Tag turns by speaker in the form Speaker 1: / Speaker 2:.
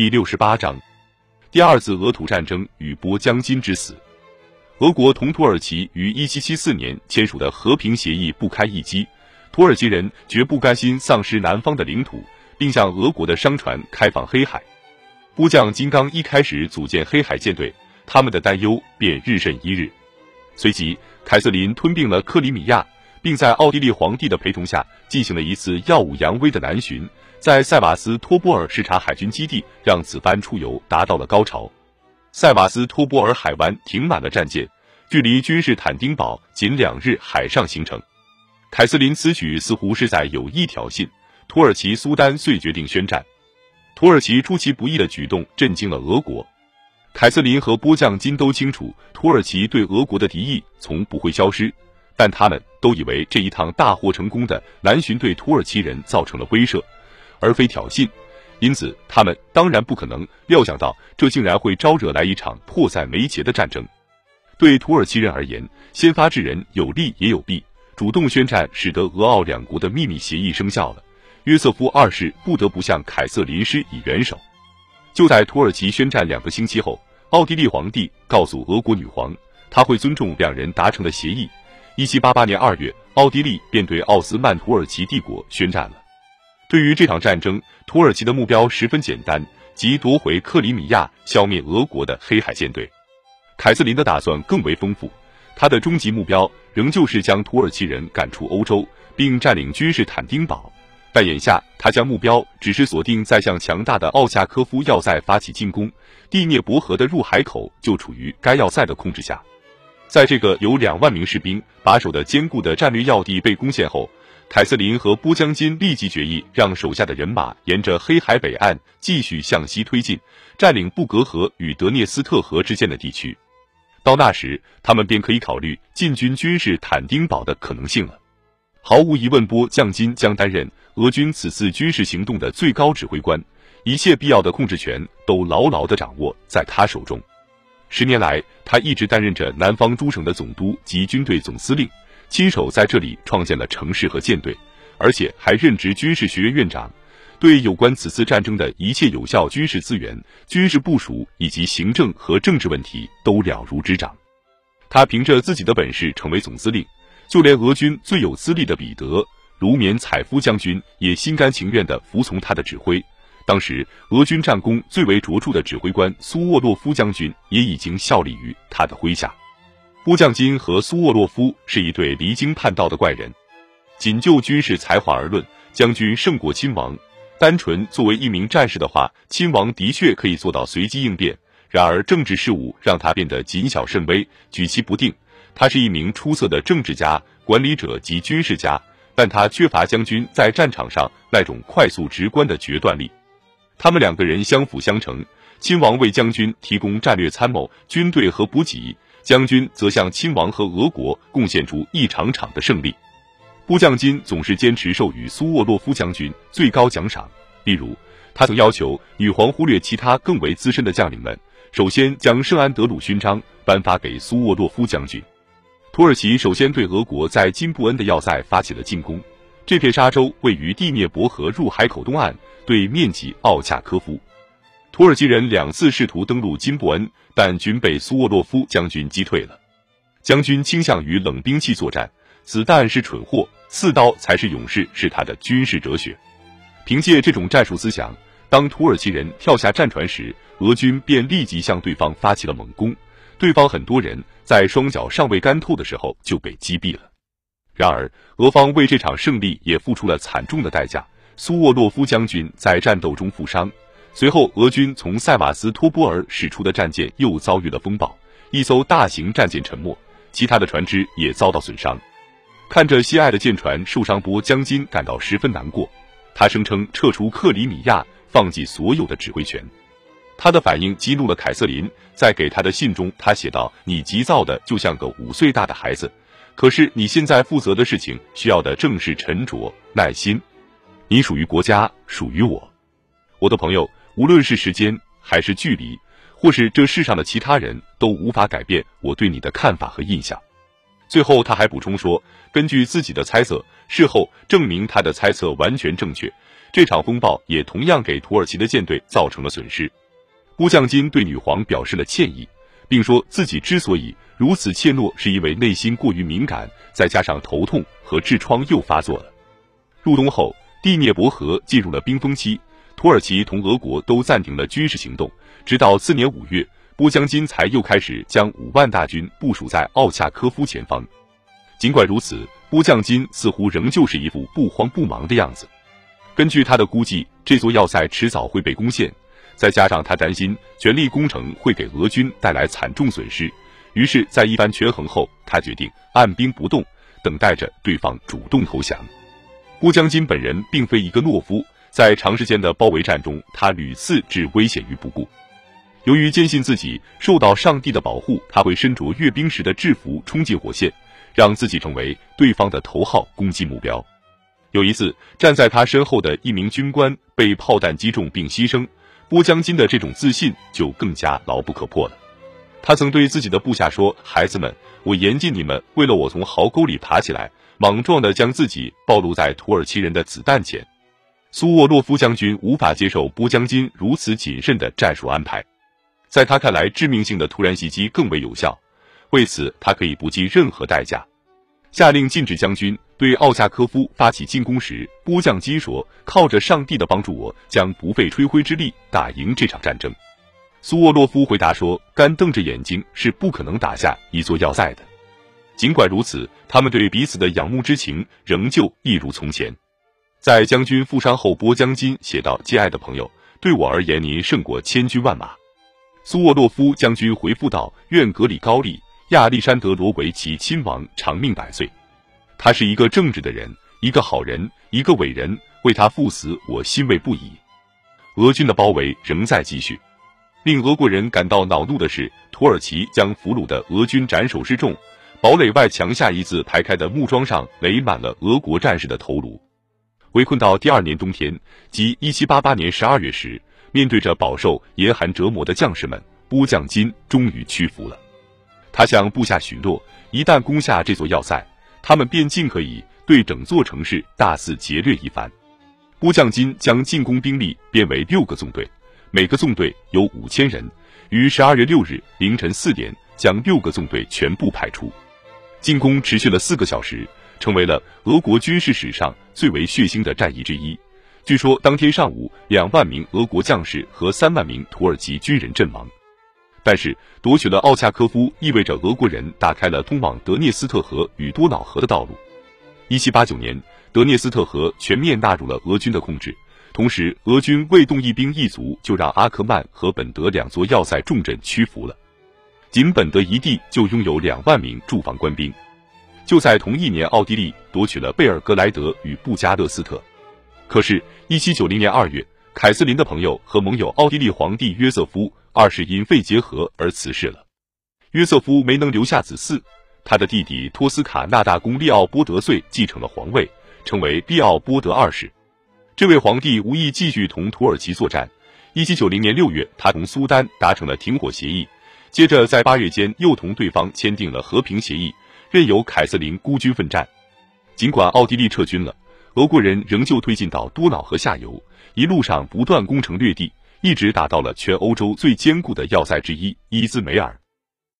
Speaker 1: 第六十八章，第二次俄土战争与波江金之死。俄国同土耳其于一七七四年签署的和平协议不堪一击，土耳其人绝不甘心丧失南方的领土，并向俄国的商船开放黑海。波将金刚一开始组建黑海舰队，他们的担忧便日甚一日。随即，凯瑟琳吞并了克里米亚。并在奥地利皇帝的陪同下进行了一次耀武扬威的南巡，在塞瓦斯托波尔视察海军基地，让此番出游达到了高潮。塞瓦斯托波尔海湾停满了战舰，距离君士坦丁堡仅两日海上行程。凯瑟琳此举似乎是在有意挑衅，土耳其苏丹遂决定宣战。土耳其出其不意的举动震惊了俄国。凯瑟琳和波将金都清楚，土耳其对俄国的敌意从不会消失。但他们都以为这一趟大获成功的南巡对土耳其人造成了威慑，而非挑衅，因此他们当然不可能料想到这竟然会招惹来一场迫在眉睫的战争。对土耳其人而言，先发制人有利也有弊。主动宣战使得俄奥两国的秘密协议生效了，约瑟夫二世不得不向凯瑟琳施以援手。就在土耳其宣战两个星期后，奥地利皇帝告诉俄国女皇，他会尊重两人达成的协议。一七八八年二月，奥地利便对奥斯曼土耳其帝国宣战了。对于这场战争，土耳其的目标十分简单，即夺回克里米亚，消灭俄国的黑海舰队。凯瑟琳的打算更为丰富，他的终极目标仍旧是将土耳其人赶出欧洲，并占领君士坦丁堡。但眼下，他将目标只是锁定在向强大的奥恰科夫要塞发起进攻，第聂伯河的入海口就处于该要塞的控制下。在这个有两万名士兵把守的坚固的战略要地被攻陷后，凯瑟琳和波将军立即决议让手下的人马沿着黑海北岸继续向西推进，占领布格河与德涅斯特河之间的地区。到那时，他们便可以考虑进军军事坦丁堡的可能性了。毫无疑问，波将军将担任俄军此次军事行动的最高指挥官，一切必要的控制权都牢牢地掌握在他手中。十年来，他一直担任着南方诸省的总督及军队总司令，亲手在这里创建了城市和舰队，而且还任职军事学院院长，对有关此次战争的一切有效军事资源、军事部署以及行政和政治问题都了如指掌。他凭着自己的本事成为总司令，就连俄军最有资历的彼得·卢缅采夫将军也心甘情愿地服从他的指挥。当时，俄军战功最为卓著的指挥官苏沃洛夫将军也已经效力于他的麾下。波将金和苏沃洛夫是一对离经叛道的怪人。仅就军事才华而论，将军胜过亲王。单纯作为一名战士的话，亲王的确可以做到随机应变。然而，政治事务让他变得谨小慎微，举棋不定。他是一名出色的政治家、管理者及军事家，但他缺乏将军在战场上那种快速直观的决断力。他们两个人相辅相成，亲王为将军提供战略参谋、军队和补给，将军则向亲王和俄国贡献出一场场的胜利。波将军总是坚持授予苏沃洛夫将军最高奖赏，例如，他曾要求女皇忽略其他更为资深的将领们，首先将圣安德鲁勋章颁发给苏沃洛夫将军。土耳其首先对俄国在金布恩的要塞发起了进攻。这片沙洲位于第聂伯河入海口东岸，对面积奥恰科夫。土耳其人两次试图登陆金布恩，但均被苏沃洛夫将军击退了。将军倾向于冷兵器作战，子弹是蠢货，刺刀才是勇士，是他的军事哲学。凭借这种战术思想，当土耳其人跳下战船时，俄军便立即向对方发起了猛攻。对方很多人在双脚尚未干透的时候就被击毙了。然而，俄方为这场胜利也付出了惨重的代价。苏沃洛夫将军在战斗中负伤，随后俄军从塞瓦斯托波尔驶出的战舰又遭遇了风暴，一艘大型战舰沉没，其他的船只也遭到损伤。看着心爱的舰船受伤，波将军感到十分难过。他声称撤出克里米亚，放弃所有的指挥权。他的反应激怒了凯瑟琳，在给他的信中，他写道：“你急躁的就像个五岁大的孩子。”可是你现在负责的事情需要的正是沉着耐心。你属于国家，属于我，我的朋友。无论是时间，还是距离，或是这世上的其他人都无法改变我对你的看法和印象。最后他还补充说，根据自己的猜测，事后证明他的猜测完全正确。这场风暴也同样给土耳其的舰队造成了损失。乌将金对女皇表示了歉意，并说自己之所以如此怯懦，是因为内心过于敏感，再加上头痛和痔疮又发作了。入冬后，第聂伯河进入了冰封期，土耳其同俄国都暂停了军事行动，直到次年五月，波将金才又开始将五万大军部署在奥恰科夫前方。尽管如此，波将金似乎仍旧是一副不慌不忙的样子。根据他的估计，这座要塞迟早会被攻陷，再加上他担心全力攻城会给俄军带来惨重损失，于是，在一番权衡后，他决定按兵不动，等待着对方主动投降。波将军本人并非一个懦夫，在长时间的包围战中，他屡次置危险于不顾。由于坚信自己受到上帝的保护，他会身着阅兵时的制服冲进火线，让自己成为对方的头号攻击目标。有一次，站在他身后的一名军官被炮弹击中并牺牲，波将金的这种自信就更加牢不可破了。他曾对自己的部下说：“孩子们，我严禁你们为了我从壕沟里爬起来，莽撞的将自己暴露在土耳其人的子弹前。”苏沃洛夫将军无法接受波将金如此谨慎的战术安排，在他看来，致命性的突然袭击更为有效，为此他可以不计任何代价。下令禁止将军对奥恰科夫发起进攻时，波将金说：“靠着上帝的帮助，我将不费吹灰之力打赢这场战争。”苏沃洛夫回答说：“干瞪着眼睛是不可能打下一座要塞的。”尽管如此，他们对彼此的仰慕之情仍旧一如从前。在将军负伤后，波将金写道：“亲爱的朋友，对我而言，您胜过千军万马。”苏沃洛夫将军回复道：“愿格里高利。”亚历山德罗维奇亲王长命百岁，他是一个正直的人，一个好人，一个伟人。为他赴死，我欣慰不已。俄军的包围仍在继续，令俄国人感到恼怒的是，土耳其将俘虏的俄军斩首示众，堡垒外墙下一字排开的木桩上垒满了俄国战士的头颅。围困到第二年冬天，即一七八八年十二月时，面对着饱受严寒折磨的将士们，波将金终于屈服了。他向部下许诺，一旦攻下这座要塞，他们便尽可以对整座城市大肆劫掠一番。波将金将进攻兵力编为六个纵队，每个纵队有五千人。于十二月六日凌晨四点，将六个纵队全部派出。进攻持续了四个小时，成为了俄国军事史上最为血腥的战役之一。据说当天上午，两万名俄国将士和三万名土耳其军人阵亡。但是夺取了奥恰科夫，意味着俄国人打开了通往德涅斯特河与多瑙河的道路。一七八九年，德涅斯特河全面纳入了俄军的控制，同时俄军未动一兵一卒，就让阿克曼和本德两座要塞重镇屈服了。仅本德一地就拥有两万名驻防官兵。就在同一年，奥地利夺取了贝尔格莱德与布加勒斯特。可是，一七九零年二月，凯瑟琳的朋友和盟友奥地利皇帝约瑟夫。二世因肺结核而辞世了。约瑟夫没能留下子嗣，他的弟弟托斯卡纳大公利奥波德遂继承了皇位，成为利奥波德二世。这位皇帝无意继续同土耳其作战。一七九零年六月，他同苏丹达成了停火协议，接着在八月间又同对方签订了和平协议，任由凯瑟琳孤军奋战。尽管奥地利撤军了，俄国人仍旧推进到多瑙河下游，一路上不断攻城略地。一直打到了全欧洲最坚固的要塞之一伊兹梅尔。